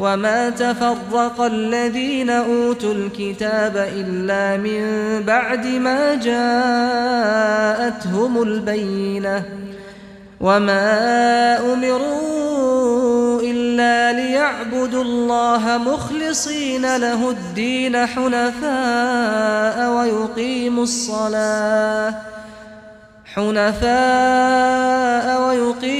وما تفرق الذين أوتوا الكتاب إلا من بعد ما جاءتهم البينة وما أمروا إلا ليعبدوا الله مخلصين له الدين حنفاء ويقيموا الصلاة حنفاء ويقيموا